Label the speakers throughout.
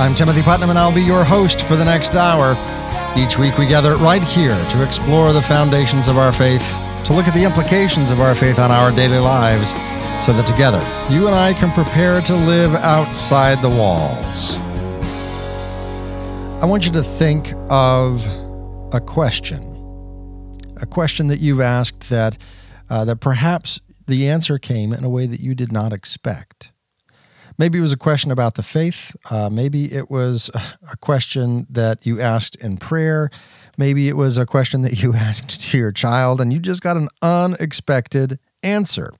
Speaker 1: I'm Timothy Putnam, and I'll be your host for the next hour. Each week, we gather right here to explore the foundations of our faith, to look at the implications of our faith on our daily lives, so that together, you and I can prepare to live outside the walls. I want you to think of a question, a question that you've asked that uh, that perhaps the answer came in a way that you did not expect. Maybe it was a question about the faith. Uh, maybe it was a question that you asked in prayer. Maybe it was a question that you asked to your child and you just got an unexpected answer.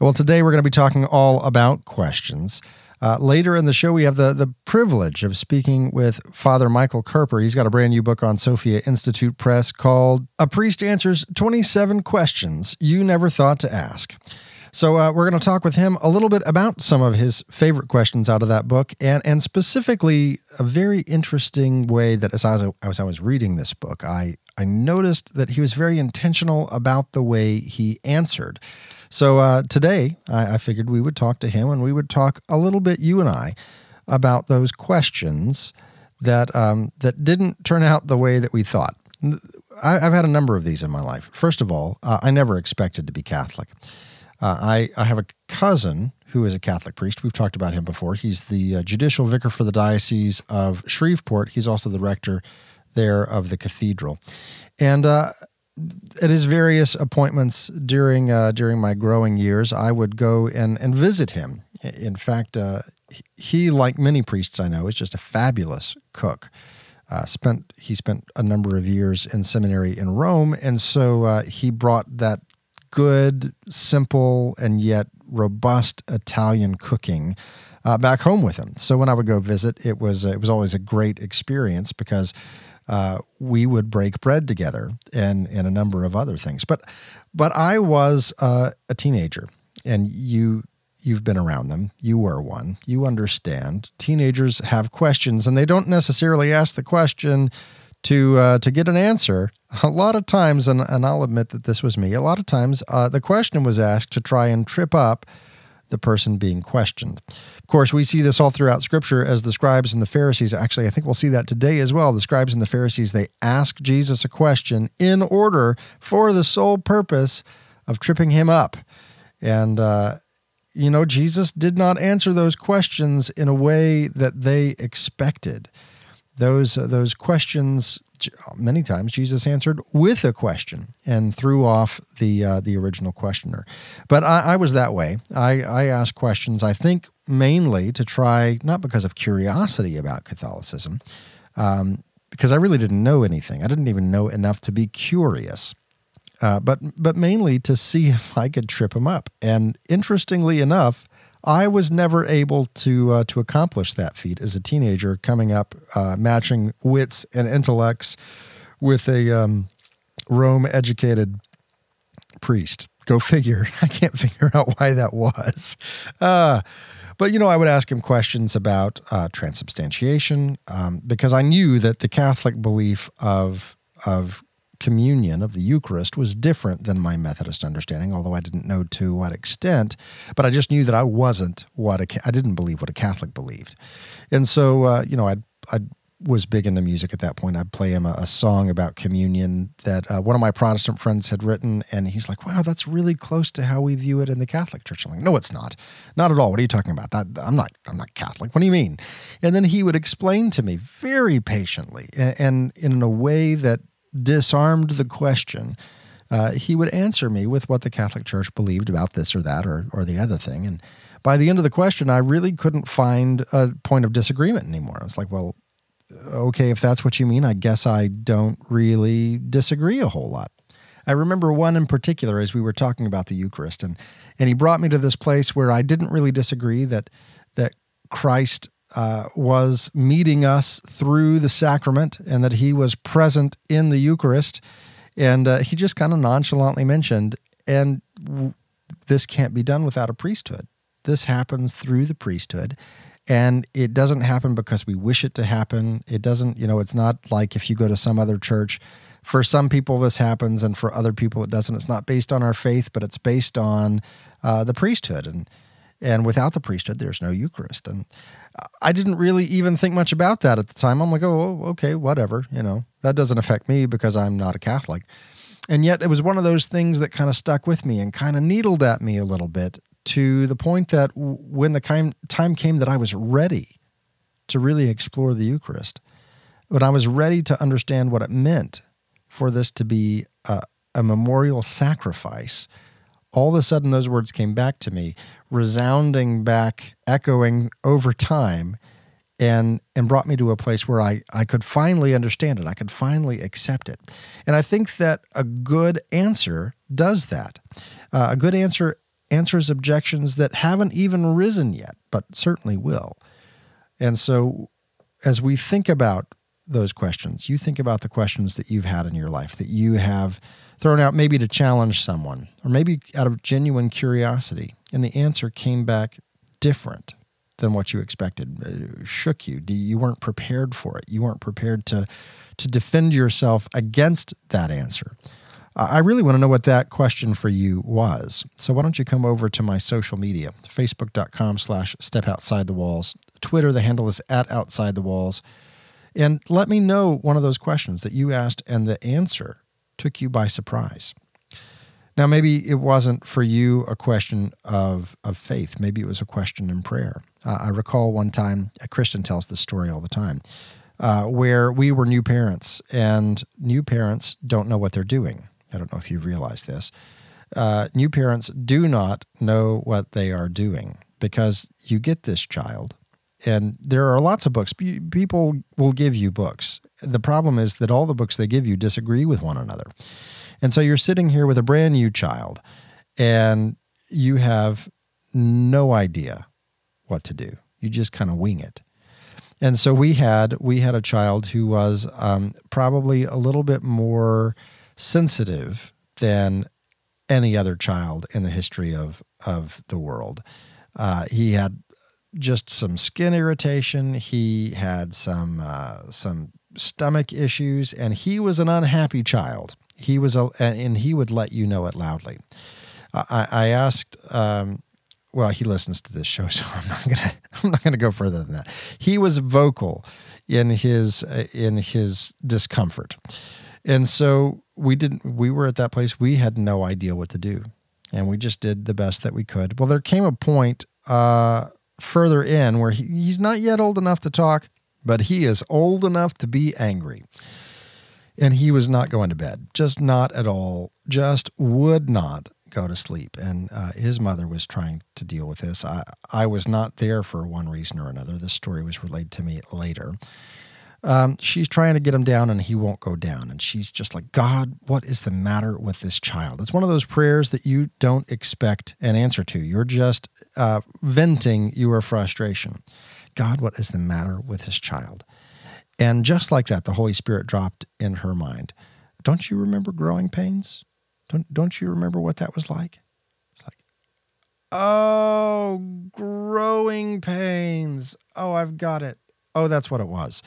Speaker 1: Well, today we're going to be talking all about questions. Uh, later in the show, we have the, the privilege of speaking with Father Michael Kerper. He's got a brand new book on Sophia Institute Press called A Priest Answers 27 Questions You Never Thought to Ask. So uh, we're going to talk with him a little bit about some of his favorite questions out of that book, and and specifically a very interesting way that as I was as I was reading this book, I I noticed that he was very intentional about the way he answered. So uh, today, I, I figured we would talk to him, and we would talk a little bit, you and I, about those questions that um, that didn't turn out the way that we thought. I, have had a number of these in my life. First of all, uh, I never expected to be Catholic. Uh, I, I have a cousin who is a Catholic priest. We've talked about him before. He's the uh, judicial vicar for the Diocese of Shreveport. He's also the rector there of the cathedral. And uh, at his various appointments during uh, during my growing years, I would go and, and visit him. In fact, uh, he, like many priests I know, is just a fabulous cook. Uh, spent he spent a number of years in seminary in Rome, and so uh, he brought that good, simple, and yet robust Italian cooking uh, back home with him. So when I would go visit, it was it was always a great experience because uh, we would break bread together and and a number of other things. But but I was uh, a teenager, and you you've been around them. You were one. You understand. Teenagers have questions, and they don't necessarily ask the question to uh, to get an answer a lot of times, and, and I'll admit that this was me, a lot of times uh, the question was asked to try and trip up the person being questioned. Of course, we see this all throughout Scripture as the scribes and the Pharisees. Actually, I think we'll see that today as well. The scribes and the Pharisees, they ask Jesus a question in order for the sole purpose of tripping him up. And, uh, you know, Jesus did not answer those questions in a way that they expected. Those, uh, those questions many times Jesus answered with a question and threw off the uh, the original questioner. But I, I was that way. I, I asked questions. I think mainly to try not because of curiosity about Catholicism, um, because I really didn't know anything. I didn't even know enough to be curious. Uh, but but mainly to see if I could trip him up. And interestingly enough, I was never able to uh, to accomplish that feat as a teenager, coming up, uh, matching wits and intellects with a um, Rome educated priest. Go figure. I can't figure out why that was. Uh, but you know, I would ask him questions about uh, transubstantiation um, because I knew that the Catholic belief of of communion of the Eucharist was different than my Methodist understanding, although I didn't know to what extent. But I just knew that I wasn't what a, I didn't believe what a Catholic believed, and so uh, you know I I was big into music at that point. I'd play him a, a song about communion that uh, one of my Protestant friends had written, and he's like, "Wow, that's really close to how we view it in the Catholic Church." I'm like, "No, it's not, not at all. What are you talking about? That I'm not. I'm not Catholic. What do you mean?" And then he would explain to me very patiently and, and in a way that disarmed the question, uh, he would answer me with what the Catholic Church believed about this or that or, or the other thing. And by the end of the question, I really couldn't find a point of disagreement anymore. I was like, well, okay, if that's what you mean, I guess I don't really disagree a whole lot. I remember one in particular as we were talking about the Eucharist, and, and he brought me to this place where I didn't really disagree that, that Christ uh, was meeting us through the sacrament and that he was present in the Eucharist. And uh, he just kind of nonchalantly mentioned, and w- this can't be done without a priesthood. This happens through the priesthood. And it doesn't happen because we wish it to happen. It doesn't, you know, it's not like if you go to some other church, for some people this happens and for other people it doesn't. It's not based on our faith, but it's based on uh, the priesthood. And And without the priesthood, there's no Eucharist. And I didn't really even think much about that at the time. I'm like, oh, okay, whatever. You know, that doesn't affect me because I'm not a Catholic. And yet it was one of those things that kind of stuck with me and kind of needled at me a little bit to the point that when the time came that I was ready to really explore the Eucharist, when I was ready to understand what it meant for this to be a, a memorial sacrifice, all of a sudden those words came back to me, resounding back, echoing over time, and and brought me to a place where I, I could finally understand it. I could finally accept it. And I think that a good answer does that. Uh, a good answer answers objections that haven't even risen yet, but certainly will. And so as we think about those questions, you think about the questions that you've had in your life that you have thrown out maybe to challenge someone or maybe out of genuine curiosity. And the answer came back different than what you expected, it uh, shook you. You weren't prepared for it. You weren't prepared to, to defend yourself against that answer. I really want to know what that question for you was. So why don't you come over to my social media, facebook.com slash step outside the walls. Twitter, the handle is at outside the walls. And let me know one of those questions that you asked and the answer took you by surprise. Now, maybe it wasn't for you a question of, of faith. Maybe it was a question in prayer. Uh, I recall one time, a Kristen tells this story all the time, uh, where we were new parents, and new parents don't know what they're doing. I don't know if you realize this. Uh, new parents do not know what they are doing because you get this child, and there are lots of books. People will give you books. The problem is that all the books they give you disagree with one another. And so you're sitting here with a brand new child and you have no idea what to do. You just kind of wing it. And so we had we had a child who was um, probably a little bit more sensitive than any other child in the history of of the world. Uh, he had just some skin irritation. He had some uh, some stomach issues, and he was an unhappy child. He was a, and he would let you know it loudly. I, I asked. Um, well, he listens to this show, so I'm not gonna. I'm not gonna go further than that. He was vocal in his in his discomfort, and so we didn't. We were at that place. We had no idea what to do, and we just did the best that we could. Well, there came a point uh, further in where he, he's not yet old enough to talk, but he is old enough to be angry and he was not going to bed, just not at all, just would not go to sleep. And uh, his mother was trying to deal with this. I, I was not there for one reason or another. This story was relayed to me later. Um, she's trying to get him down and he won't go down. And she's just like, God, what is the matter with this child? It's one of those prayers that you don't expect an answer to. You're just uh, venting your frustration. God, what is the matter with this child? And just like that, the Holy Spirit dropped in her mind. Don't you remember growing pains? Don't, don't you remember what that was like? It's like, oh, growing pains. Oh, I've got it. Oh, that's what it was.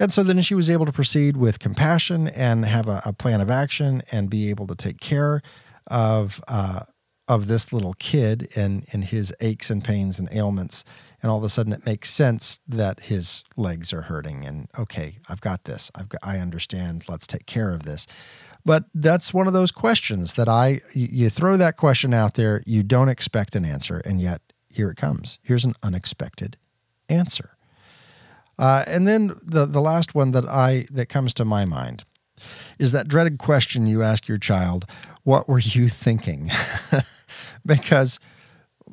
Speaker 1: And so then she was able to proceed with compassion and have a, a plan of action and be able to take care of uh, of this little kid and, and his aches and pains and ailments. And all of a sudden it makes sense that his legs are hurting and okay i've got this. I've got, i understand. Let's take care of this. But that's one of those questions that i you throw that question out there you don't expect an answer and yet here it comes. Here's an unexpected answer uh, and then the the last one that i that comes to my mind is that dreaded question you ask your child what were you thinking? Because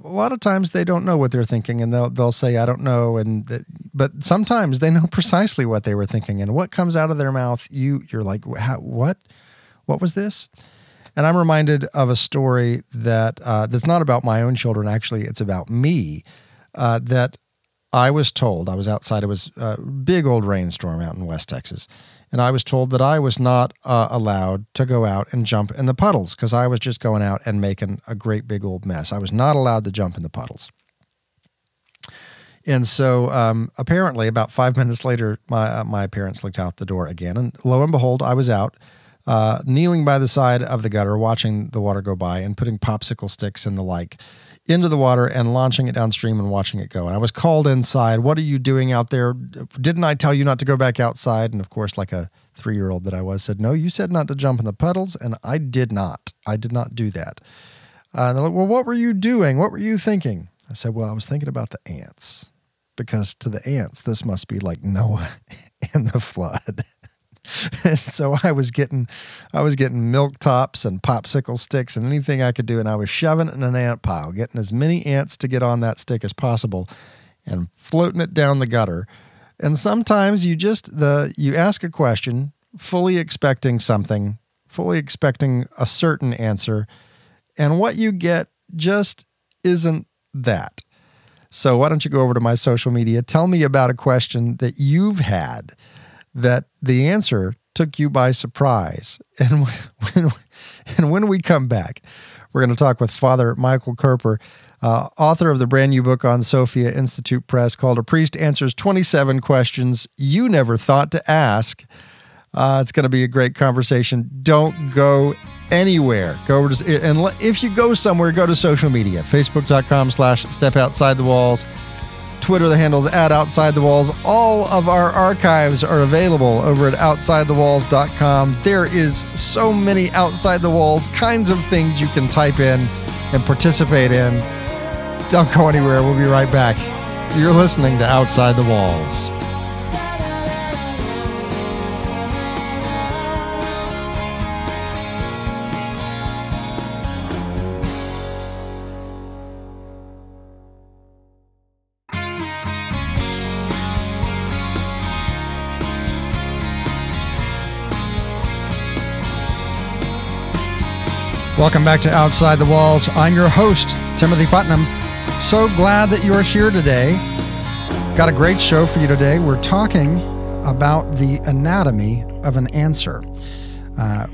Speaker 1: a lot of times they don't know what they're thinking and they'll they'll say I don't know and but sometimes they know precisely what they were thinking. And what comes out of their mouth you you're like what? What was this? And I'm reminded of a story that uh, that's not about my own children. Actually it's about me uh, that I was told I was outside it was a big old rainstorm out in West Texas and I was told that I was not uh, allowed to go out and jump in the puddles because I was just going out and making a great big old mess. I was not allowed to jump in the puddles. And so, um, apparently, about five minutes later, my uh, my parents looked out the door again, and lo and behold, I was out, uh, kneeling by the side of the gutter, watching the water go by, and putting popsicle sticks and the like into the water and launching it downstream and watching it go. And I was called inside. What are you doing out there? Didn't I tell you not to go back outside? And of course, like a three year old that I was, said, No, you said not to jump in the puddles. And I did not. I did not do that. Uh, and they're like, Well, what were you doing? What were you thinking? I said, Well, I was thinking about the ants because to the ants, this must be like Noah and the flood. And so I was getting, I was getting milk tops and popsicle sticks and anything I could do, and I was shoving it in an ant pile, getting as many ants to get on that stick as possible, and floating it down the gutter. And sometimes you just the you ask a question, fully expecting something, fully expecting a certain answer, and what you get just isn't that. So why don't you go over to my social media? Tell me about a question that you've had that the answer took you by surprise. And when, and when we come back, we're going to talk with Father Michael Kerper, uh, author of the brand new book on Sophia Institute Press called A Priest Answers 27 Questions You Never Thought to Ask. Uh, it's going to be a great conversation. Don't go anywhere. Go over to, and if you go somewhere, go to social media, facebook.com slash step outside the walls. Twitter, the handle's at Outside the Walls. All of our archives are available over at OutsideTheWalls.com. There is so many Outside the Walls kinds of things you can type in and participate in. Don't go anywhere. We'll be right back. You're listening to Outside the Walls. Welcome back to Outside the Walls. I'm your host, Timothy Putnam. So glad that you are here today. Got a great show for you today. We're talking about the anatomy of an answer. Uh,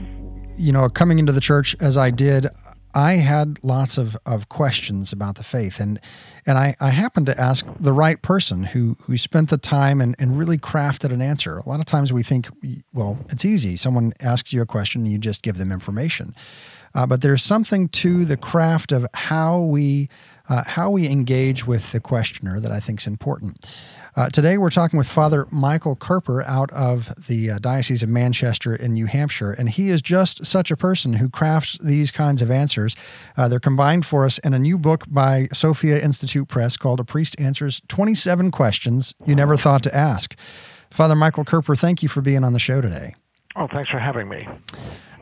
Speaker 1: you know, coming into the church as I did, I had lots of, of questions about the faith, and and I, I happened to ask the right person who who spent the time and, and really crafted an answer. A lot of times we think, well, it's easy. Someone asks you a question, and you just give them information. Uh, but there's something to the craft of how we uh, how we engage with the questioner that I think is important. Uh, today, we're talking with Father Michael Kerper out of the uh, Diocese of Manchester in New Hampshire, and he is just such a person who crafts these kinds of answers. Uh, they're combined for us in a new book by Sophia Institute Press called A Priest Answers 27 Questions You Never Thought to Ask. Father Michael Kerper, thank you for being on the show today.
Speaker 2: Oh, thanks for having me.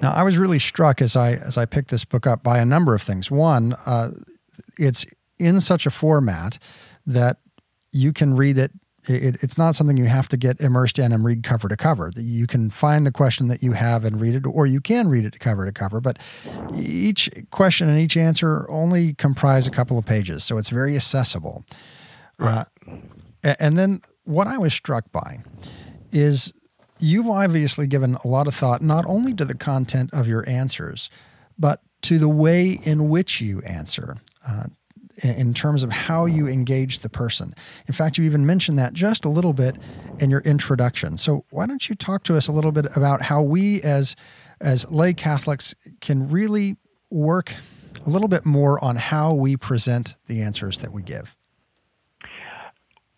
Speaker 1: Now, I was really struck as I as I picked this book up by a number of things. One, uh, it's in such a format that you can read it, it. It's not something you have to get immersed in and read cover to cover. You can find the question that you have and read it, or you can read it cover to cover. But each question and each answer only comprise a couple of pages, so it's very accessible. Right. Uh, and then what I was struck by is you've obviously given a lot of thought not only to the content of your answers, but to the way in which you answer. Uh, in terms of how you engage the person. In fact, you even mentioned that just a little bit in your introduction. So, why don't you talk to us a little bit about how we, as as lay Catholics, can really work a little bit more on how we present the answers that we give?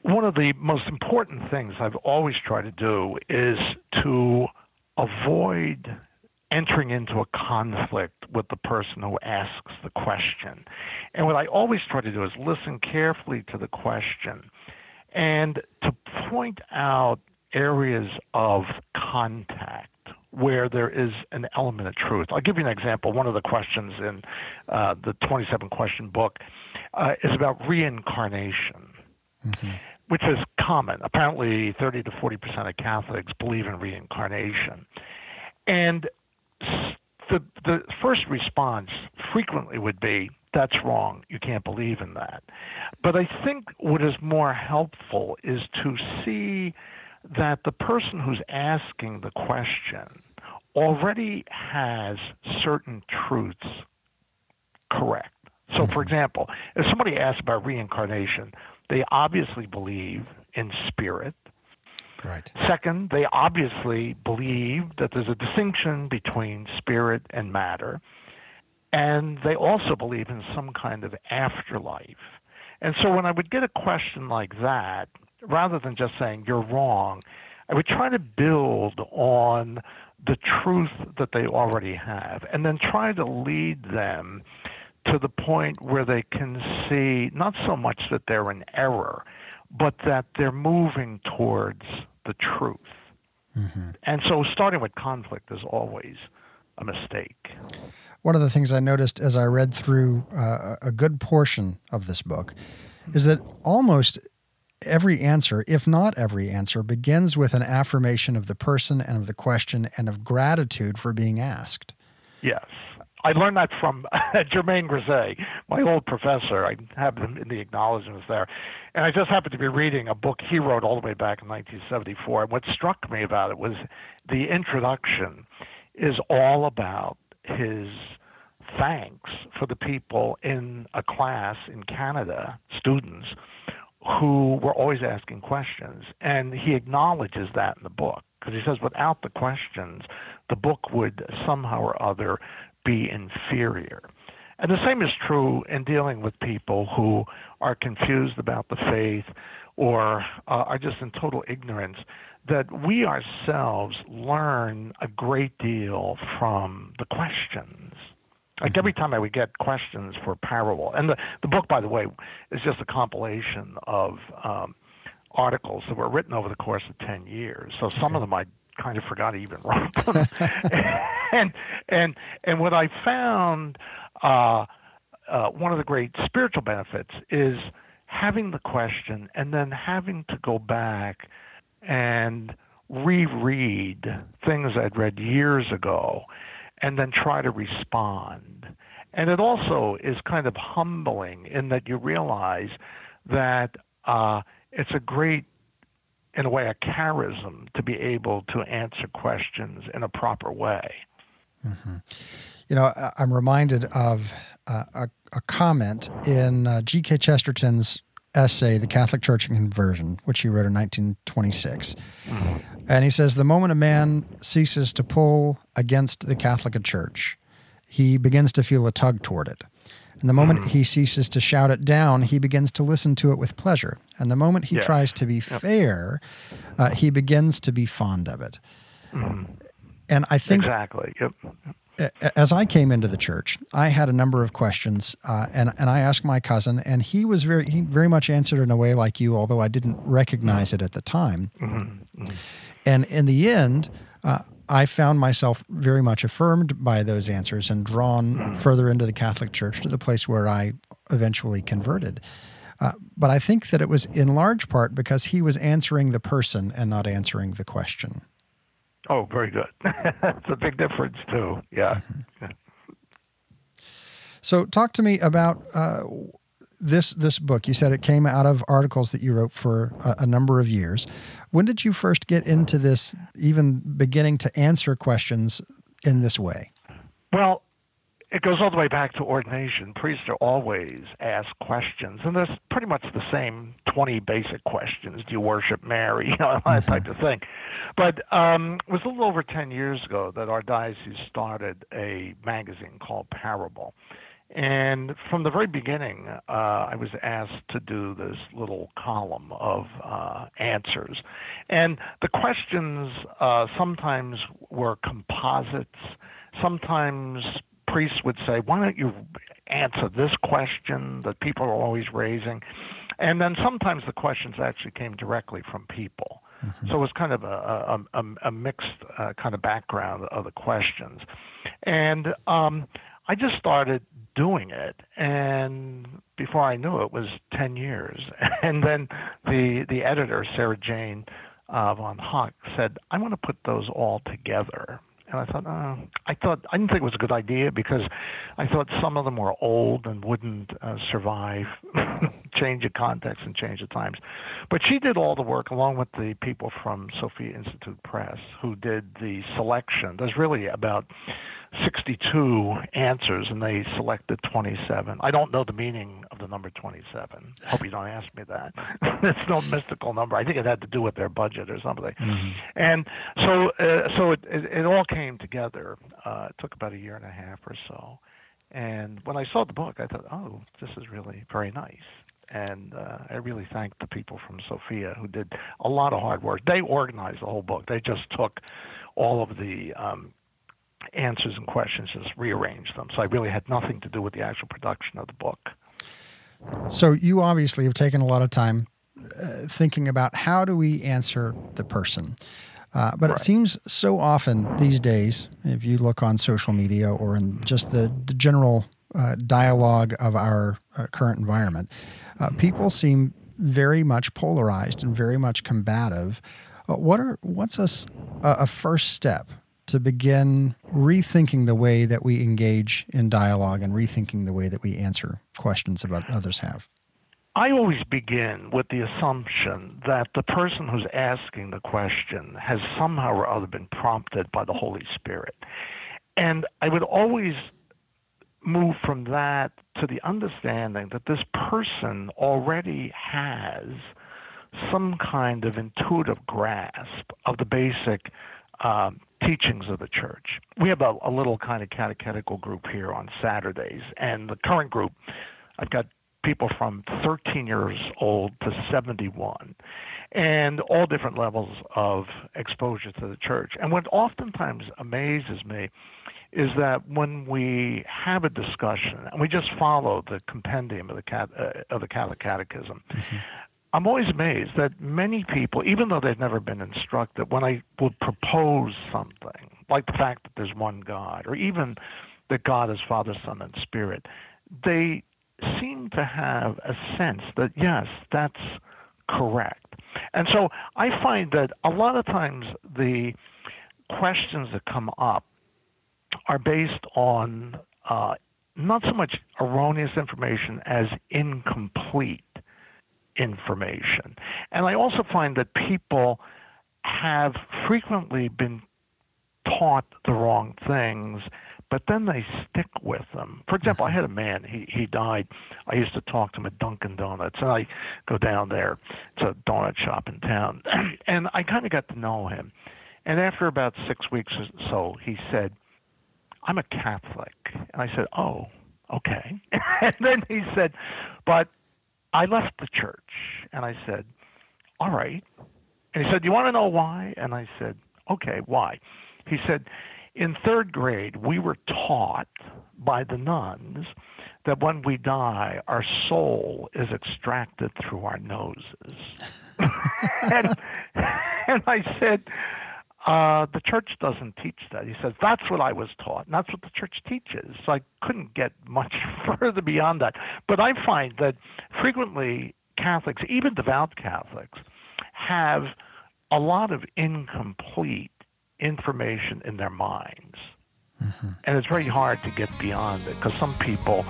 Speaker 2: One of the most important things I've always tried to do is to avoid entering into a conflict with the person who asks the question. And what I always try to do is listen carefully to the question and to point out areas of contact where there is an element of truth. I'll give you an example. One of the questions in uh, the 27 question book uh, is about reincarnation. Mm-hmm which is common. Apparently, 30 to 40 percent of Catholics believe in reincarnation, and the the first response frequently would be, "That's wrong. You can't believe in that." But I think what is more helpful is to see that the person who's asking the question already has certain truths correct. So, for mm-hmm. example, if somebody asks about reincarnation, they obviously believe in spirit.
Speaker 1: Right.
Speaker 2: Second, they obviously believe that there's a distinction between spirit and matter. And they also believe in some kind of afterlife. And so when I would get a question like that, rather than just saying, you're wrong, I would try to build on the truth that they already have and then try to lead them to the point where they can see not so much that they're in error, but that they're moving towards the truth. Mm-hmm. And so starting with conflict is always a mistake.
Speaker 1: One of the things I noticed as I read through uh, a good portion of this book is that almost every answer, if not every answer, begins with an affirmation of the person and of the question and of gratitude for being asked.
Speaker 2: Yes. I learned that from Germain Grisez, my old professor. I have them in the acknowledgments there. And I just happened to be reading a book he wrote all the way back in 1974. And what struck me about it was the introduction is all about his thanks for the people in a class in Canada, students, who were always asking questions. And he acknowledges that in the book because he says without the questions, the book would somehow or other be inferior. And the same is true in dealing with people who are confused about the faith or uh, are just in total ignorance, that we ourselves learn a great deal from the questions. Like every time I would get questions for parable, and the, the book, by the way, is just a compilation of um, articles that were written over the course of 10 years. So some okay. of them I kind of forgot even wrote them. and, and, and what I found, uh, uh, one of the great spiritual benefits is having the question and then having to go back and reread things I'd read years ago and then try to respond. And it also is kind of humbling in that you realize that uh, it's a great, in a way, a charism to be able to answer questions in a proper way.
Speaker 1: Mm-hmm. You know, I'm reminded of uh, a, a, comment in uh, G.K. Chesterton's essay, The Catholic Church and Conversion, which he wrote in 1926. Mm-hmm. And he says the moment a man ceases to pull against the Catholic Church, he begins to feel a tug toward it. And the moment mm-hmm. he ceases to shout it down, he begins to listen to it with pleasure. And the moment he yeah. tries to be yep. fair, uh, he begins to be fond of it. Mm-hmm. And I think
Speaker 2: exactly. Yep
Speaker 1: as I came into the church, I had a number of questions, uh, and and I asked my cousin, and he was very he very much answered in a way like you, although I didn't recognize it at the time. Mm-hmm. Mm-hmm. And in the end, uh, I found myself very much affirmed by those answers and drawn further into the Catholic Church to the place where I eventually converted. Uh, but I think that it was in large part because he was answering the person and not answering the question.
Speaker 2: Oh, very good. That's a big difference too. Yeah. Mm-hmm.
Speaker 1: So, talk to me about uh, this this book. You said it came out of articles that you wrote for a, a, number of years. When did you first get into this, even beginning to answer questions in this way?
Speaker 2: Well, it goes all the way back to ordination. Priests are always asked questions, and there's pretty much the same 20 basic questions. Do you worship Mary? You know, that type of thing. But um, it was a little over 10 years ago that our diocese started a magazine called Parable. And from the very beginning, uh, I was asked to do this little column of uh, answers. And the questions uh, sometimes were composites, sometimes priests would say, Why don't you answer this question that people are always raising? And then sometimes the questions actually came directly from people. Mm-hmm. So it was kind of a, a, a, a mixed uh, kind of background of the questions. And um, I just started doing it. And before I knew it, it was 10 years. And then the, the editor, Sarah Jane uh, von Hock, said, I want to put those all together and I thought, uh, I thought I didn't think it was a good idea because I thought some of them were old and wouldn't uh, survive change of context and change of times. But she did all the work along with the people from Sophia Institute Press who did the selection. There's really about 62 answers and they selected 27. I don't know the meaning of the number 27. Hope you don't ask me that. it's no mystical number. I think it had to do with their budget or something. Mm-hmm. And so, uh, so it, it, it, all came together. Uh, it took about a year and a half or so. And when I saw the book, I thought, oh, this is really very nice. And uh, I really thank the people from Sophia who did a lot of hard work. They organized the whole book. They just took all of the um, answers and questions, just rearranged them. So I really had nothing to do with the actual production of the book.
Speaker 1: So you obviously have taken a lot of time uh, thinking about how do we answer the person. Uh, but right. it seems so often these days, if you look on social media or in just the, the general uh, dialogue of our uh, current environment, uh, people seem very much polarized and very much combative. Uh, what are what's a, a first step to begin rethinking the way that we engage in dialogue and rethinking the way that we answer questions about others have?
Speaker 2: I always begin with the assumption that the person who's asking the question has somehow or other been prompted by the Holy Spirit. And I would always move from that to the understanding that this person already has some kind of intuitive grasp of the basic um, teachings of the church. We have a, a little kind of catechetical group here on Saturdays, and the current group, I've got people from 13 years old to 71 and all different levels of exposure to the church. And what oftentimes amazes me is that when we have a discussion and we just follow the compendium of the, uh, of the Catholic Catechism, mm-hmm. I'm always amazed that many people, even though they've never been instructed, when I would propose something, like the fact that there's one God, or even that God is Father, Son, and Spirit, they seem to have a sense that, yes, that's correct. And so I find that a lot of times the questions that come up are based on uh, not so much erroneous information as incomplete information. And I also find that people have frequently been taught the wrong things but then they stick with them. For example, I had a man, he, he died. I used to talk to him at Dunkin' Donuts, and I go down there. It's a donut shop in town. and I kind of got to know him. And after about six weeks or so, he said, I'm a Catholic. And I said, Oh, okay. and then he said, But I left the church. And I said, All right. And he said, You want to know why? And I said, Okay, why? He said, in third grade, we were taught by the nuns that when we die, our soul is extracted through our noses. and, and I said, uh, the church doesn't teach that. He says, that's what I was taught, and that's what the church teaches. So I couldn't get much further beyond that. But I find that frequently Catholics, even devout Catholics, have a lot of incomplete information in their minds. Mm-hmm. And it's very hard to get beyond it because some people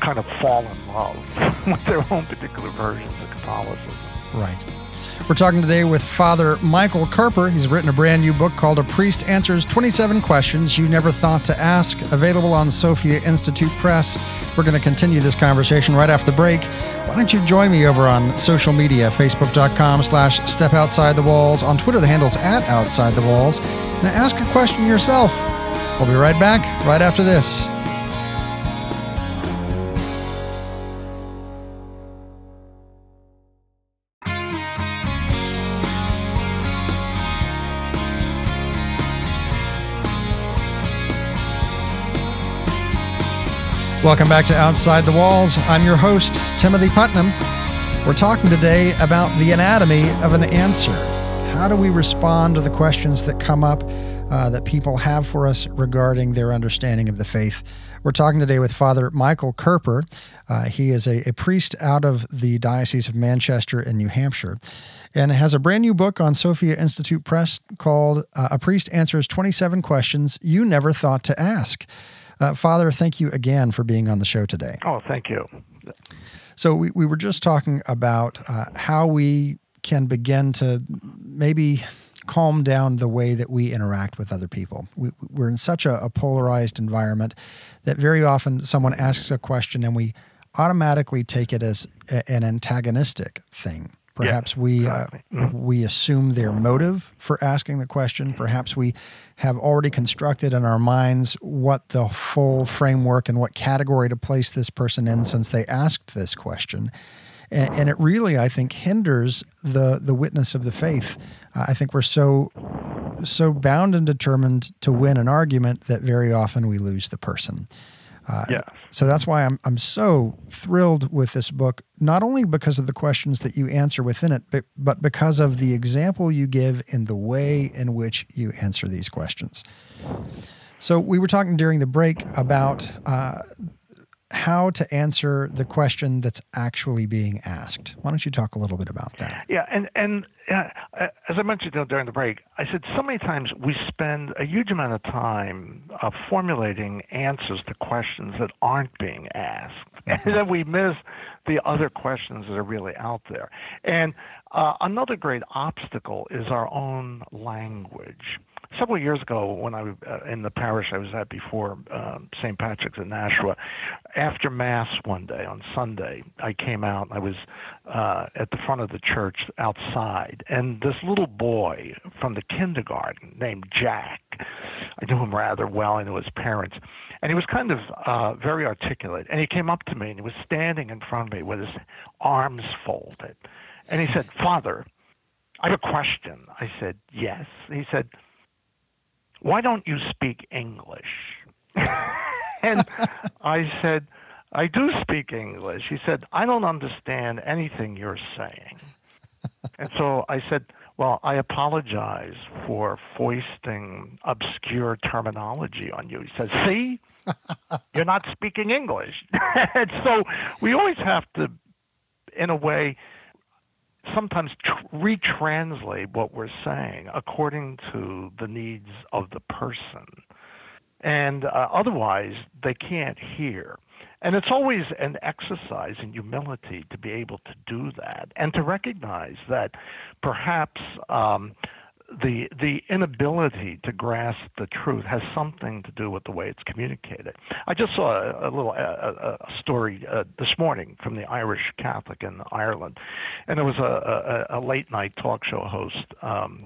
Speaker 2: kind of fall in love with their own particular versions of Catholicism.
Speaker 1: Right. We're talking today with Father Michael Kerper. He's written a brand new book called A Priest Answers 27 Questions You Never Thought to Ask, available on Sophia Institute Press. We're going to continue this conversation right after the break. Why don't you join me over on social media, facebook.com slash step outside the walls. On Twitter, the handle's at outside the walls. And ask a question yourself. We'll be right back right after this. Welcome back to Outside the Walls. I'm your host, Timothy Putnam. We're talking today about the anatomy of an answer. How do we respond to the questions that come up uh, that people have for us regarding their understanding of the faith? We're talking today with Father Michael Kerper. Uh, he is a, a priest out of the Diocese of Manchester in New Hampshire and has a brand new book on Sophia Institute Press called uh, A Priest Answers 27 Questions You Never Thought to Ask. Uh, Father, thank you again for being on the show today.
Speaker 2: Oh, thank you.
Speaker 1: So, we, we were just talking about uh, how we can begin to maybe calm down the way that we interact with other people. We, are in such a, a, polarized environment that very often someone asks a question and we automatically take it as an antagonistic thing Perhaps we uh,
Speaker 2: exactly.
Speaker 1: we assume their motive for asking the question. Perhaps we have already constructed in our minds what the full framework and what category to place this person in since they asked this question. And, and it really, I think, hinders the the witness of the faith. Uh, I think we're so so bound and determined to win an argument that very often we lose the person. Uh,
Speaker 2: Yes.
Speaker 1: So that's why I'm I'm so thrilled with this book, not only because of the questions that you answer within it, but but because of the example you give in the way in which you answer these questions. So we were talking during the break about uh, how to answer the question that's actually being asked. Why don't you talk a little bit about that?
Speaker 2: Yeah, and and uh, as I mentioned during the break, I said so many times we spend a huge amount of time uh, formulating answers to questions that aren't being asked, and then we miss the other questions that are really out there. And uh, another great obstacle is our own language. Several years ago, when I uh, in the parish I was at before um, St. Patrick's in Nashua, after Mass one day on Sunday, I came out. I was uh, at the front of the church outside, and this little boy from the kindergarten named Jack, I knew him rather well. I knew his parents, and he was kind of uh, very articulate. And he came up to me, and he was standing in front of me with his arms folded, and he said, "Father, I have a question." I said, "Yes." He said, "Why don't you speak English?" and I said, I do speak English. He said, I don't understand anything you're saying. and so I said, Well, I apologize for foisting obscure terminology on you. He says, See, you're not speaking English. and so we always have to, in a way, sometimes tr- retranslate what we're saying according to the needs of the person. And uh, otherwise, they can't hear. And it's always an exercise in humility to be able to do that and to recognize that perhaps um, the the inability to grasp the truth has something to do with the way it's communicated. I just saw a, a little a, a story uh, this morning from the Irish Catholic in Ireland, and it was a, a, a late night talk show host um,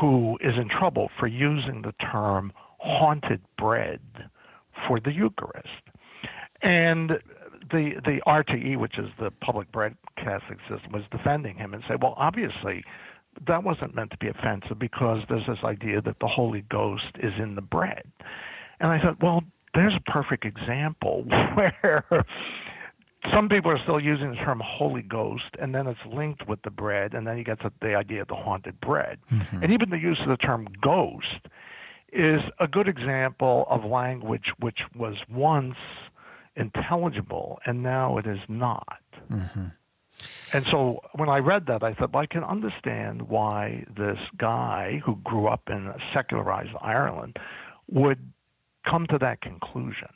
Speaker 2: who is in trouble for using the term haunted bread for the Eucharist. And the the RTE, which is the public broadcasting system, was defending him and said, well, obviously that wasn't meant to be offensive because there's this idea that the Holy Ghost is in the bread. And I thought, well, there's a perfect example where some people are still using the term Holy Ghost, and then it's linked with the bread, and then you get to the idea of the haunted bread. Mm-hmm. And even the use of the term ghost is a good example of language which was once intelligible and now it is not. Mm-hmm. And so when I read that, I thought, well, I can understand why this guy who grew up in secularized Ireland would come to that conclusion.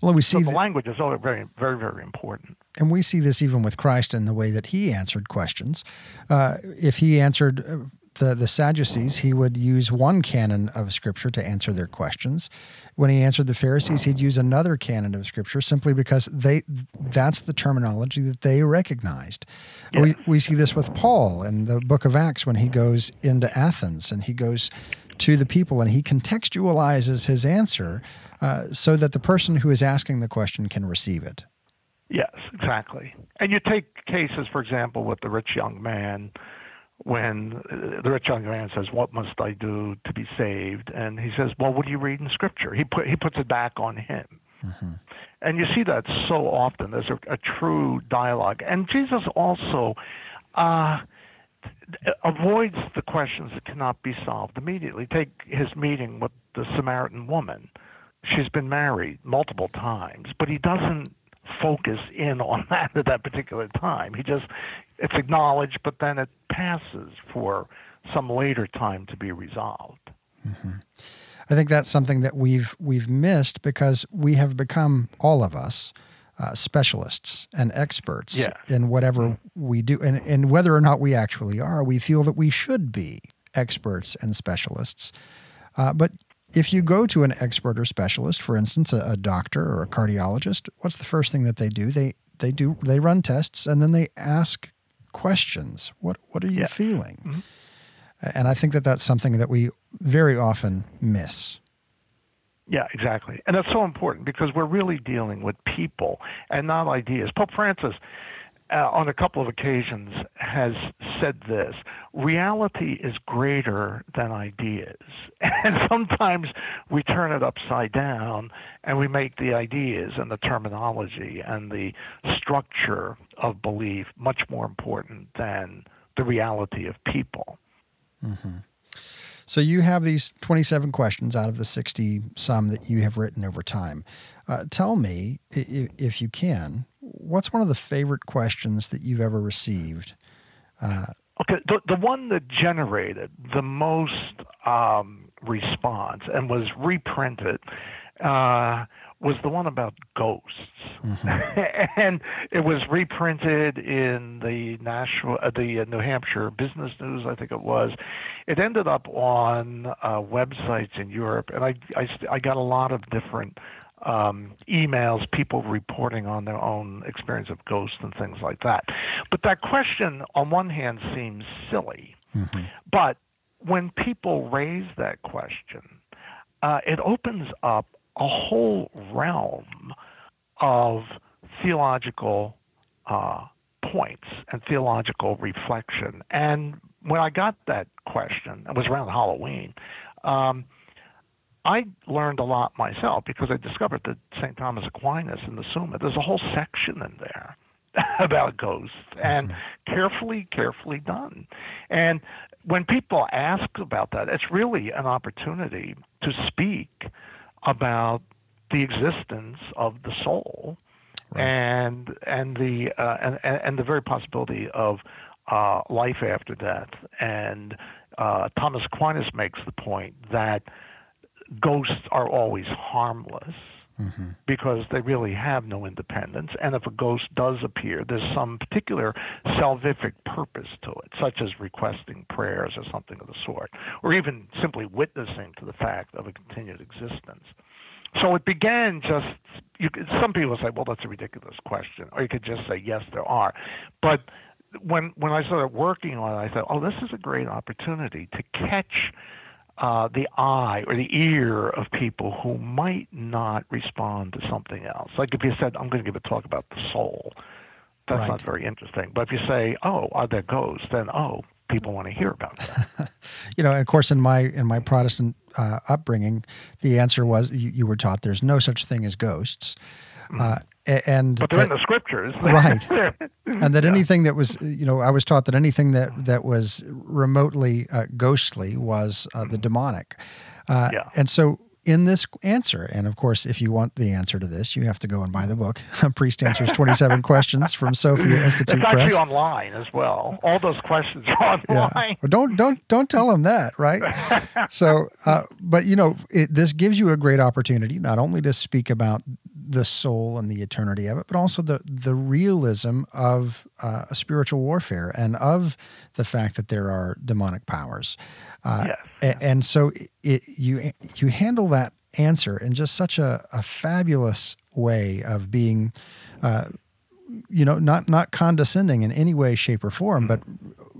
Speaker 1: Well, we see
Speaker 2: So the language is all very, very, very important.
Speaker 1: and we see this even with Christ in the way that he answered questions. Uh, if he answered uh, the the Sadducees, he would use one canon of Scripture to answer their questions. When he answered the Pharisees, he'd use another canon of Scripture simply because they that's the terminology that they recognized. We we see this with Paul in the Book of Acts when he goes into Athens and he goes to the people and he contextualizes his answer uh, so that the person who is asking the question can receive it.
Speaker 2: Yes, exactly. And you take cases, for example, with the rich young man, when the rich young man says, "What must I do to be saved?" and he says, "Well, what do you read in Scripture?" He put he puts it back on him. And you see that so often. There's a, a true dialogue, and Jesus also. Uh, avoids the questions that cannot be solved immediately. Take his meeting with the Samaritan woman. She's been married multiple times, but he doesn't focus in on that at that particular time. He just it's acknowledged, but then it passes for some later time to be resolved.
Speaker 1: I think that's something that we've we've missed because we have become all of us uh, specialists and experts
Speaker 2: Yeah.
Speaker 1: in whatever we do, and and whether or not we actually are, we feel that we should be experts and specialists. Uh, but if you go to an expert or specialist, for instance, a, a doctor or a cardiologist, what's the first thing that they do? They they do they run tests and then they ask questions. What what are you
Speaker 2: Yes.
Speaker 1: feeling?
Speaker 2: Mhm.
Speaker 1: And I think that that's something that we very often miss.
Speaker 2: Yeah, exactly. And that's so important because we're really dealing with people and not ideas. Pope Francis, uh, on a couple of occasions, has said this reality is greater than ideas. And sometimes we turn it upside down and we make the ideas and the terminology and the structure of belief much more important than the reality of people.
Speaker 1: So you have these 27 questions out of the 60 some that you have written over time. Uh, tell me, i- i- if you can, what's one of the favorite questions that you've ever received?
Speaker 2: Okay, the the one that generated the most um, response and was reprinted uh, was the one about ghosts, and it was reprinted in the national, uh, the uh, New Hampshire Business News, I think it was. It ended up on uh, websites in Europe, and I, I I got a lot of different um, emails, people reporting on their own experience of ghosts and things like that. But that question, on one hand, seems silly. But when people raise that question, uh, it opens up a whole realm of theological uh, points and theological reflection. And when I got that question, it was around Halloween. Um, I learned a lot myself because I discovered that St. Thomas Aquinas in the Summa, there's a whole section in there about ghosts and carefully, carefully done. And when people ask about that, it's really an opportunity to speak about the existence of the soul and and the uh, and and the very possibility of uh, life after death. And uh, Thomas Aquinas makes the point that ghosts are always harmless mm-hmm. because they really have no independence. And if a ghost does appear, there's some particular salvific purpose to it, such as requesting prayers or something of the sort, or even simply witnessing to the fact of a continued existence. So it began just. You could, some people say, "Well, that's a ridiculous question," or you could just say, "Yes, there are." But when when I started working on it, I thought, "Oh, this is a great opportunity to catch uh, the eye or the ear of people who might not respond to something else. Like if you said, I'm going to give a talk about the soul, that's
Speaker 1: Right.
Speaker 2: not very interesting. But if you say, oh, are there ghosts, then, oh, people want to hear about that.
Speaker 1: You know, and of course, in my in my Protestant uh, upbringing, the answer was you, you were taught there's no such thing as ghosts, uh, a- and
Speaker 2: but they're in the scriptures.
Speaker 1: Right. And that anything that was you know I was taught that anything that that was remotely uh, ghostly was uh, the demonic, uh,
Speaker 2: Yeah.
Speaker 1: and so. In this answer, and of course, if you want the answer to this, you have to go and buy the book, Priest Answers 27 Questions from Sophia Institute
Speaker 2: it's actually
Speaker 1: Press.
Speaker 2: online as well. All those questions are
Speaker 1: Yeah.
Speaker 2: online.
Speaker 1: Well, don't don't don't tell them that, right? so, uh, but you know, it, this gives you a great opportunity not only to speak about the soul and the eternity of it, but also the the realism of uh, a spiritual warfare and of the fact that there are demonic powers. Uh,
Speaker 2: Yes.
Speaker 1: a- and so it, you you handle that answer in just such a, a fabulous way of being uh, you know not not condescending in any way shape or form but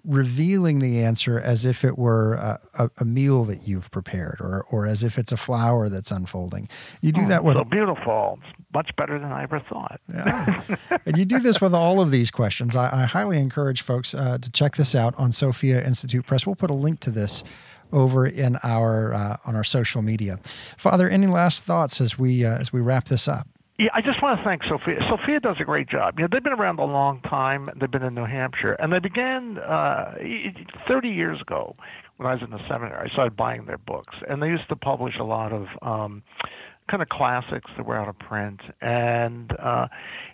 Speaker 1: revealing the answer as if it were a, a, meal that you've prepared or or as if it's a flower that's unfolding you do that with
Speaker 2: so beautiful. It's much better than I ever thought.
Speaker 1: yeah. and you do this with all of these questions. I, I highly encourage folks uh, to check this out on Sophia Institute Press. We'll put a link to this over in our uh, on our social media. Father, any last thoughts as we uh, as we wrap this up?
Speaker 2: Yeah, I just want to thank Sophia. Sophia does a great job. You know, they've been around a long time. They've been in New Hampshire, and they began uh, 30 years ago when I was in the seminary. I started buying their books, and they used to publish a lot of um, kind of classics that were out of print. And uh,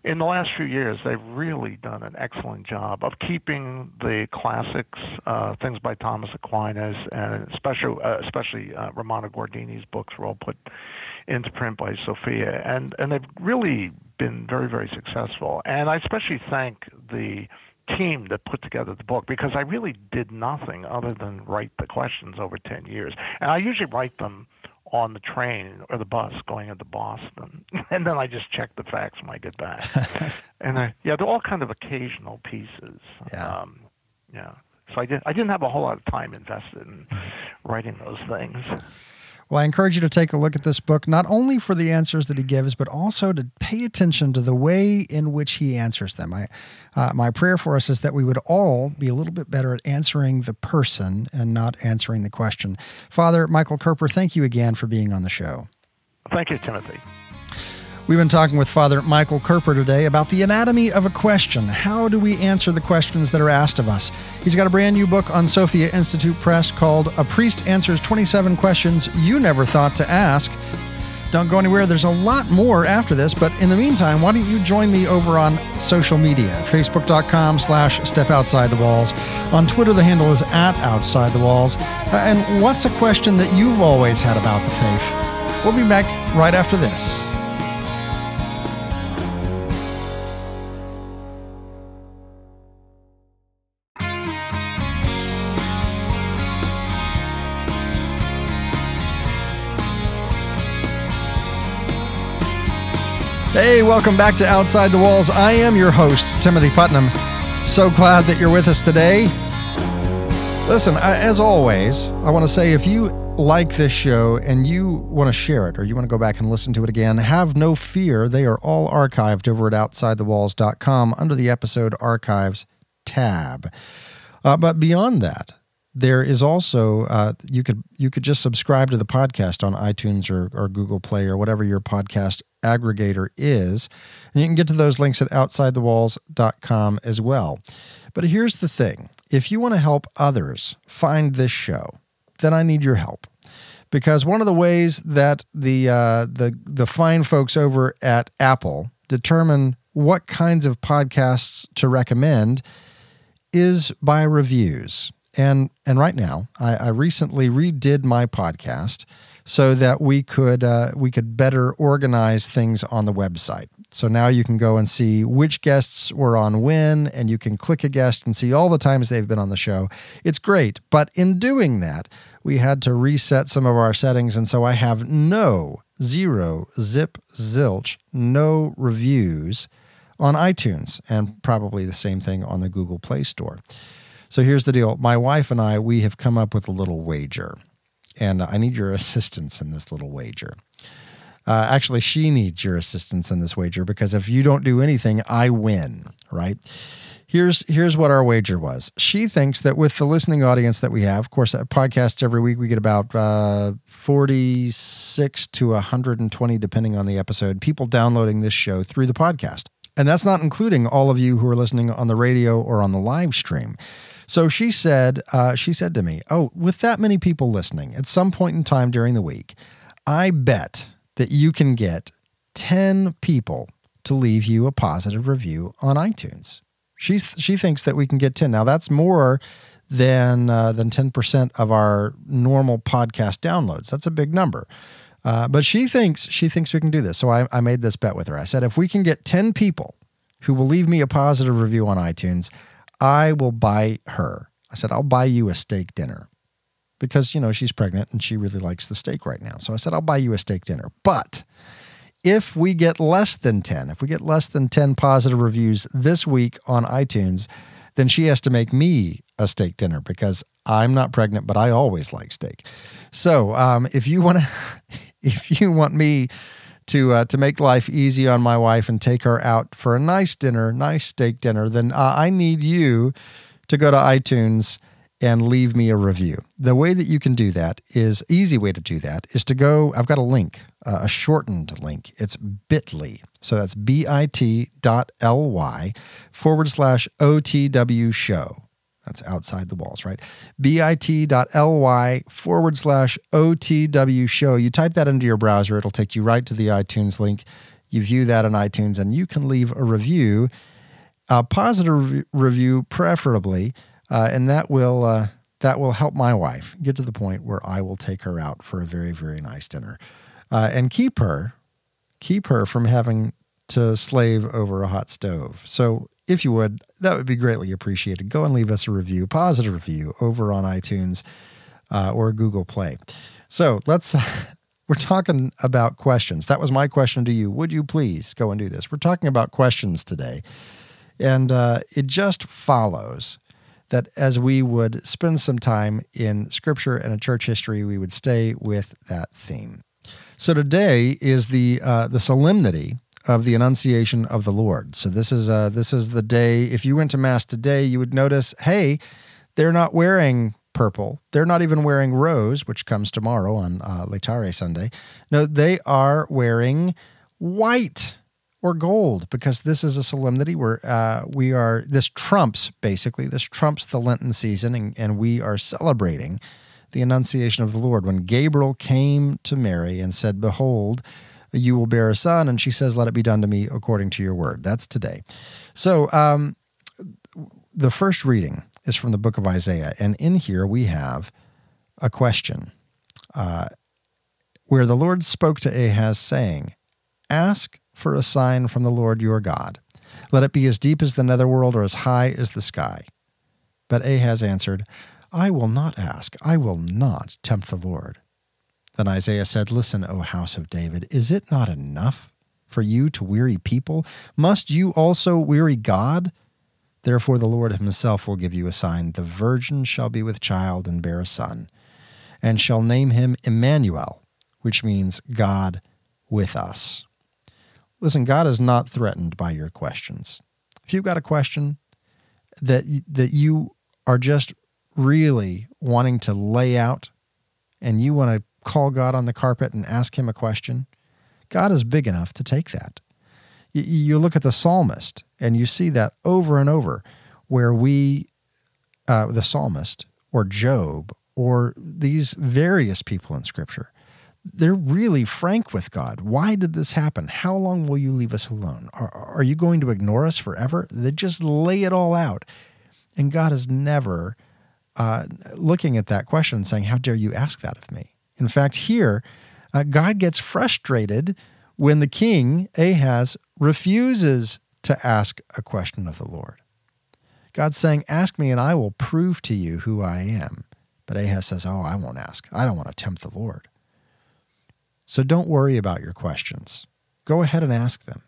Speaker 2: in the last few years, they've really done an excellent job of keeping the classics, uh, things by Thomas Aquinas, and especially uh, especially uh, Romano Guardini's books were all put into print by Sophia, and and they've really been very very successful. And I especially thank the team that put together the book because I really did nothing other than write the questions over 10 years. And I usually write them on the train or the bus going into Boston, and then I just check the facts when I get back. and I, yeah, they're all kind of occasional pieces.
Speaker 1: Yeah.
Speaker 2: Um, yeah. So I didn't I didn't have a whole lot of time invested in writing those things.
Speaker 1: Well, I encourage you to take a look at this book, not only for the answers that he gives, but also to pay attention to the way in which he answers them. I, uh, my prayer for us is that we would all be a little bit better at answering the person and not answering the question. Father Michael Kerper, thank you again for being on the show.
Speaker 2: Thank you, Timothy.
Speaker 1: We've been talking with Father Michael Kerper today about the anatomy of a question. How do we answer the questions that are asked of us? He's got a brand new book on Sophia Institute Press called A Priest Answers 27 Questions You Never Thought to Ask. Don't go anywhere. There's a lot more after this, but in the meantime, why don't you join me over on social media? Facebook.com slash step outside the walls. On Twitter, the handle is at outside the walls. Uh, and what's a question that you've always had about the faith? We'll be back right after this. Hey, welcome back to Outside the Walls. I am your host, Timothy Putnam. So glad that you're with us today. Listen, as always, I want to say if you like this show and you want to share it or you want to go back and listen to it again, have no fear. They are all archived over at OutsideTheWalls.com under the episode archives tab. Uh, but beyond that, there is also uh, you could you could just subscribe to the podcast on iTunes or, or Google Play or whatever your podcast aggregator is. And you can get to those links at outsidethewalls.com as well. But here's the thing if you want to help others find this show, then I need your help. Because one of the ways that the, uh, the, the fine folks over at Apple determine what kinds of podcasts to recommend is by reviews. And, and right now, I, I recently redid my podcast so that we could uh, we could better organize things on the website. So now you can go and see which guests were on when, and you can click a guest and see all the times they've been on the show. It's great. But in doing that, we had to reset some of our settings. And so I have no, zero, zip, zilch, no reviews on iTunes, and probably the same thing on the Google Play Store. So here's the deal my wife and I, we have come up with a little wager and I need your assistance in this little wager. Uh, actually, she needs your assistance in this wager because if you don't do anything, I win, right? Here's here's what our wager was. She thinks that with the listening audience that we have, of course, podcasts every week we get about uh, 46 to 120, depending on the episode, people downloading this show through the podcast. And that's not including all of you who are listening on the radio or on the live stream. So she said, uh, she said to me, "Oh, with that many people listening, at some point in time during the week, I bet that you can get ten people to leave you a positive review on iTunes." She she thinks that we can get ten. Now that's more than uh, than ten percent of our normal podcast downloads. That's a big number. Uh, but she thinks she thinks we can do this. So I, I made this bet with her. I said, if we can get ten people who will leave me a positive review on iTunes, I will buy her. I said, I'll buy you a steak dinner because, you know, she's pregnant and she really likes the steak right now. So I said, I'll buy you a steak dinner. But if we get less than 10, if we get less than 10 positive reviews this week on iTunes, then she has to make me a steak dinner because I'm not pregnant, but I always like steak. So um, if you want to, if you want me to uh, to make life easy on my wife and take her out for a nice dinner, nice steak dinner, then uh, I need you to go to iTunes and leave me a review. The way that you can do that is easy way to do that is to go. I've got a link, uh, a shortened link. It's Bitly. So that's bit.ly forward slash OTW show. That's outside the walls, right? bit.ly forward slash OTW show. You type that into your browser, it'll take you right to the iTunes link. You view that on iTunes and you can leave a review, a positive review, preferably, uh, and that will. Uh, that will help my wife get to the point where I will take her out for a very, very nice dinner uh, and keep her, keep her from having to slave over a hot stove. So if you would, that would be greatly appreciated. Go and leave us a review, positive review over on iTunes uh, or Google Play. So let's We're talking about questions. That was my question to you. Would you please go and do this? We're talking about questions today. And uh, it just follows that as we would spend some time in scripture and in church history, we would stay with that theme. So today is the uh, the solemnity of the Annunciation of the Lord. So this is uh, this is the day. If you went to mass today, you would notice, hey, they're not wearing purple. They're not even wearing rose, which comes tomorrow on uh, Laetare Sunday. No, they are wearing white or gold because this is a solemnity where uh, we are, this trumps basically, this trumps the Lenten season, and, and we are celebrating the Annunciation of the Lord. When Gabriel came to Mary and said, Behold, you will bear a son, and she says, Let it be done to me according to your word. That's today. So, um, the first reading is from the book of Isaiah. And in here we have a question uh, where the Lord spoke to Ahaz, saying, Ask for a sign from the Lord your God. Let it be as deep as the netherworld or as high as the sky. But Ahaz answered, I will not ask. I will not tempt the Lord. Then Isaiah said, Listen, O house of David, is it not enough for you to weary people? Must you also weary God? Therefore, the Lord himself will give you a sign. The virgin shall be with child and bear a son, and shall name him Emmanuel, which means God with us. Listen, God is not threatened by your questions. If you've got a question that, that you are just really wanting to lay out and you want to call God on the carpet and ask him a question, God is big enough to take that. You look at the psalmist and you see that over and over where we, uh, the psalmist or Job or these various people in scripture, they're really frank with God. Why did this happen? How long will you leave us alone? Are, are you going to ignore us forever? They just lay it all out. And God is never uh, looking at that question and saying, How dare you ask that of me? In fact, here, uh, God gets frustrated when the king, Ahaz, refuses to ask a question of the Lord. God's saying, Ask me and I will prove to you who I am. But Ahaz says, Oh, I won't ask. I don't want to tempt the Lord. So don't worry about your questions. Go ahead and ask them.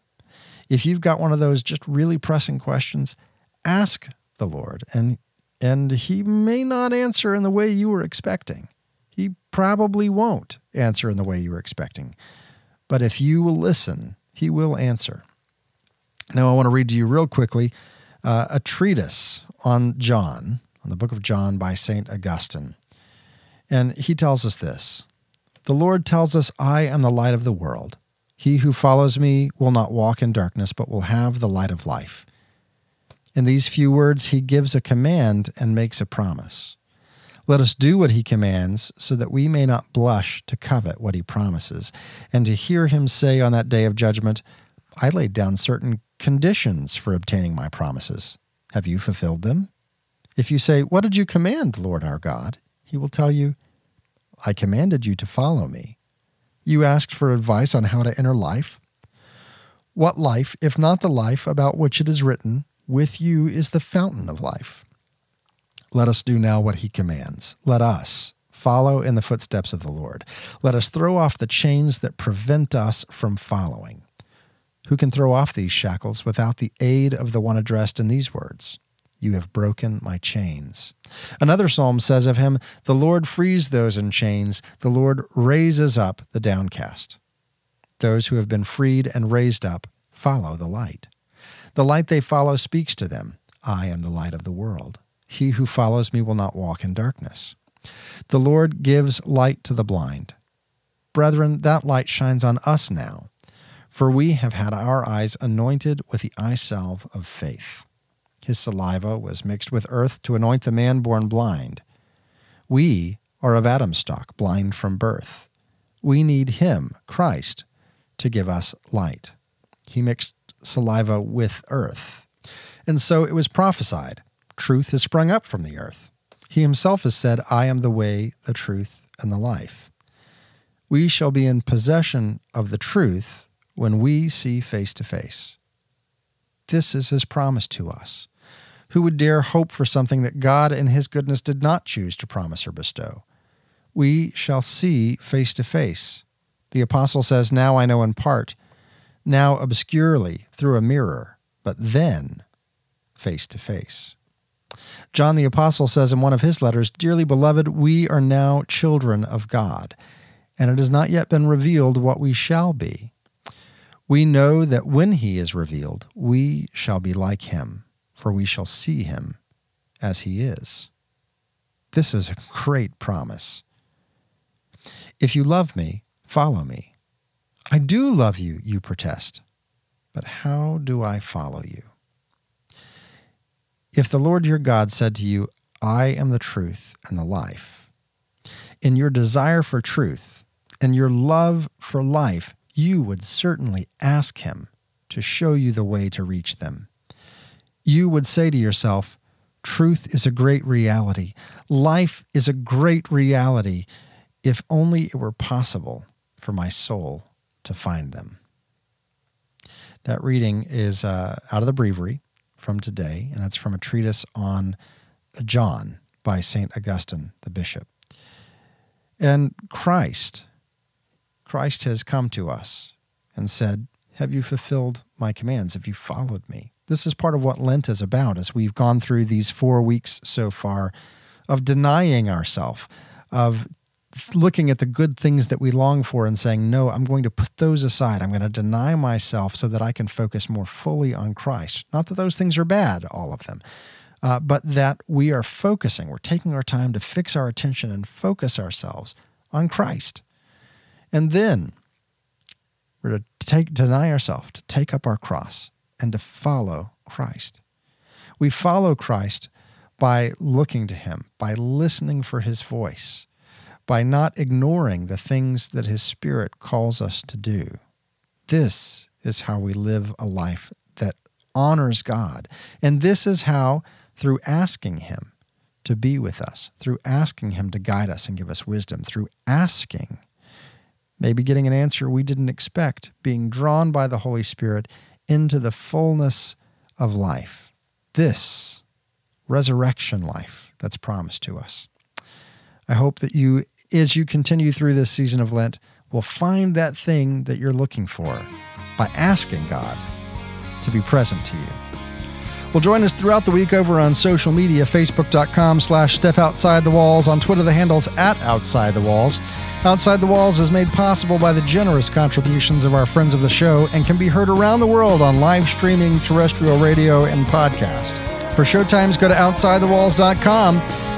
Speaker 1: If you've got one of those just really pressing questions, ask the Lord. And, and He may not answer in the way you were expecting. He probably won't answer in the way you were expecting. But if you will listen, he will answer. Now, I want to read to you real quickly uh, a treatise on John, on the book of John by St. Augustine. And he tells us this The Lord tells us, I am the light of the world. He who follows me will not walk in darkness, but will have the light of life. In these few words, he gives a command and makes a promise. Let us do what he commands, so that we may not blush to covet what he promises, and to hear him say on that day of judgment, I laid down certain conditions for obtaining my promises. Have you fulfilled them? If you say, What did you command, Lord our God? he will tell you, I commanded you to follow me. You asked for advice on how to enter life. What life, if not the life about which it is written, with you is the fountain of life? Let us do now what he commands. Let us follow in the footsteps of the Lord. Let us throw off the chains that prevent us from following. Who can throw off these shackles without the aid of the one addressed in these words? You have broken my chains. Another psalm says of him, The Lord frees those in chains, the Lord raises up the downcast. Those who have been freed and raised up follow the light. The light they follow speaks to them I am the light of the world. He who follows me will not walk in darkness. The Lord gives light to the blind. Brethren, that light shines on us now, for we have had our eyes anointed with the eye salve of faith. His saliva was mixed with earth to anoint the man born blind. We are of Adam's stock, blind from birth. We need him, Christ, to give us light. He mixed saliva with earth. And so it was prophesied truth has sprung up from the earth. He himself has said, I am the way, the truth, and the life. We shall be in possession of the truth when we see face to face. This is his promise to us. Who would dare hope for something that God in his goodness did not choose to promise or bestow? We shall see face to face. The apostle says, Now I know in part, now obscurely through a mirror, but then face to face. John the apostle says in one of his letters, Dearly beloved, we are now children of God, and it has not yet been revealed what we shall be. We know that when he is revealed, we shall be like him, for we shall see him as he is. This is a great promise. If you love me, follow me. I do love you, you protest. But how do I follow you? If the Lord your God said to you, I am the truth and the life, in your desire for truth and your love for life, you would certainly ask him to show you the way to reach them. You would say to yourself, Truth is a great reality. Life is a great reality. If only it were possible for my soul to find them. That reading is uh, out of the breviary from today, and that's from a treatise on John by St. Augustine, the bishop. And Christ, Christ has come to us and said, Have you fulfilled my commands? Have you followed me? This is part of what Lent is about as we've gone through these four weeks so far of denying ourselves, of looking at the good things that we long for and saying, No, I'm going to put those aside. I'm going to deny myself so that I can focus more fully on Christ. Not that those things are bad, all of them, uh, but that we are focusing. We're taking our time to fix our attention and focus ourselves on Christ. And then we're to take, deny ourselves, to take up our cross, and to follow Christ. We follow Christ by looking to him, by listening for his voice, by not ignoring the things that his spirit calls us to do. This is how we live a life that honors God. And this is how, through asking him to be with us, through asking him to guide us and give us wisdom, through asking, maybe getting an answer we didn't expect, being drawn by the Holy Spirit into the fullness of life. This resurrection life that's promised to us. I hope that you, as you continue through this season of Lent, will find that thing that you're looking for by asking God to be present to you. Well, join us throughout the week over on social media, facebook.com slash step outside the walls, on Twitter, the handle's at outside the walls. Outside the Walls is made possible by the generous contributions of our friends of the show and can be heard around the world on live streaming, terrestrial radio, and podcast. For showtimes, go to OutsideTheWalls.com.